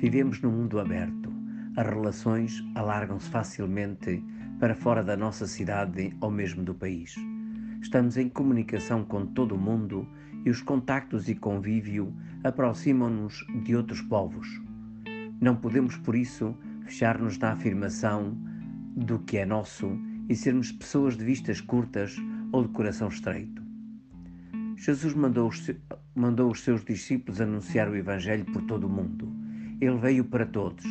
Vivemos num mundo aberto. As relações alargam-se facilmente para fora da nossa cidade ou mesmo do país. Estamos em comunicação com todo o mundo e os contactos e convívio aproximam-nos de outros povos. Não podemos, por isso, fechar-nos na afirmação do que é nosso e sermos pessoas de vistas curtas ou de coração estreito. Jesus mandou os, mandou os seus discípulos anunciar o Evangelho por todo o mundo ele veio para todos.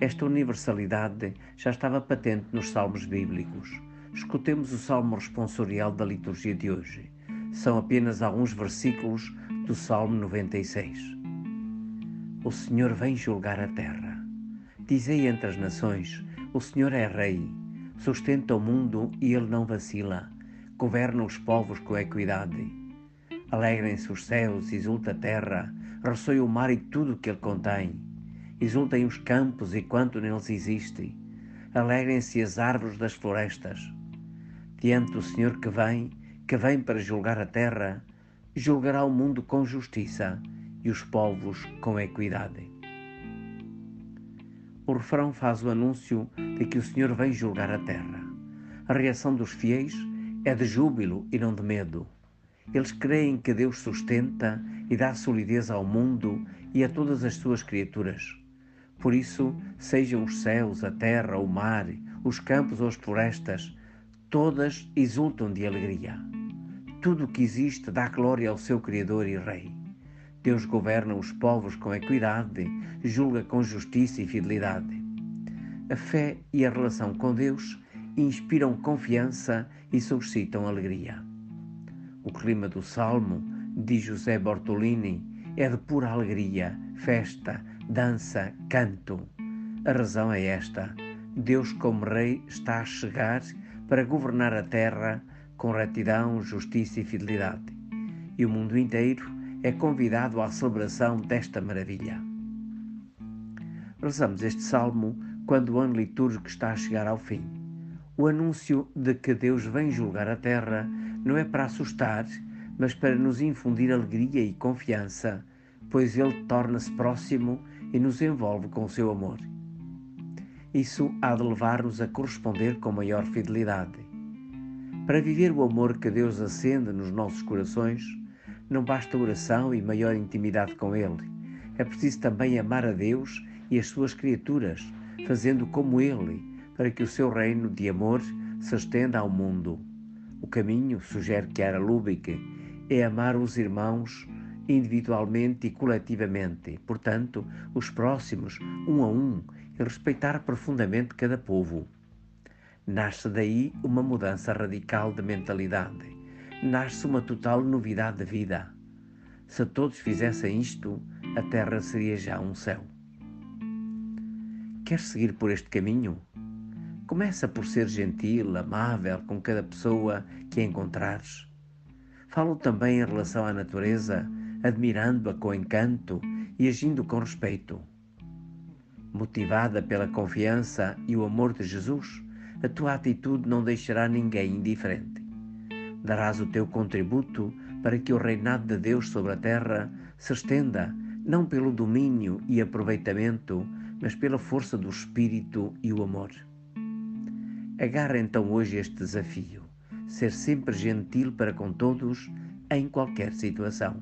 Esta universalidade já estava patente nos salmos bíblicos. Escutemos o salmo responsorial da liturgia de hoje. São apenas alguns versículos do Salmo 96. O Senhor vem julgar a terra. Dizei entre as nações: O Senhor é Rei. Sustenta o mundo e ele não vacila. Governa os povos com equidade. Alegrem-se os céus, exulta a terra, ressoe o mar e tudo o que ele contém exultem os campos e quanto neles existe, alegrem-se as árvores das florestas. Diante do Senhor que vem, que vem para julgar a terra, julgará o mundo com justiça e os povos com equidade. O refrão faz o anúncio de que o Senhor vem julgar a terra. A reação dos fiéis é de júbilo e não de medo. Eles creem que Deus sustenta e dá solidez ao mundo e a todas as suas criaturas. Por isso, sejam os céus, a terra, o mar, os campos ou as florestas, todas exultam de alegria. Tudo o que existe dá glória ao seu Criador e Rei. Deus governa os povos com equidade, julga com justiça e fidelidade. A fé e a relação com Deus inspiram confiança e suscitam alegria. O clima do Salmo, diz José Bortolini, é de pura alegria, festa, dança, canto. A razão é esta: Deus, como Rei, está a chegar para governar a terra com retidão, justiça e fidelidade. E o mundo inteiro é convidado à celebração desta maravilha. Rezamos este salmo quando o ano litúrgico está a chegar ao fim. O anúncio de que Deus vem julgar a terra não é para assustar, mas para nos infundir alegria e confiança, pois Ele torna-se próximo e nos envolve com o seu amor. Isso há de levar-nos a corresponder com maior fidelidade. Para viver o amor que Deus acende nos nossos corações, não basta oração e maior intimidade com Ele. É preciso também amar a Deus e as suas criaturas, fazendo como Ele, para que o seu reino de amor se estenda ao mundo. O caminho, sugere Chiara Lubick, é amar os irmãos individualmente e coletivamente, portanto, os próximos, um a um, e respeitar profundamente cada povo. Nasce daí uma mudança radical de mentalidade. Nasce uma total novidade de vida. Se todos fizessem isto, a terra seria já um céu. Quer seguir por este caminho? Começa por ser gentil, amável com cada pessoa que encontrares. Falo também em relação à natureza admirando-a com encanto e agindo com respeito. Motivada pela confiança e o amor de Jesus, a tua atitude não deixará ninguém indiferente. Darás o teu contributo para que o reinado de Deus sobre a terra se estenda, não pelo domínio e aproveitamento, mas pela força do Espírito e o amor. Agarra então hoje este desafio: ser sempre gentil para com todos, em qualquer situação.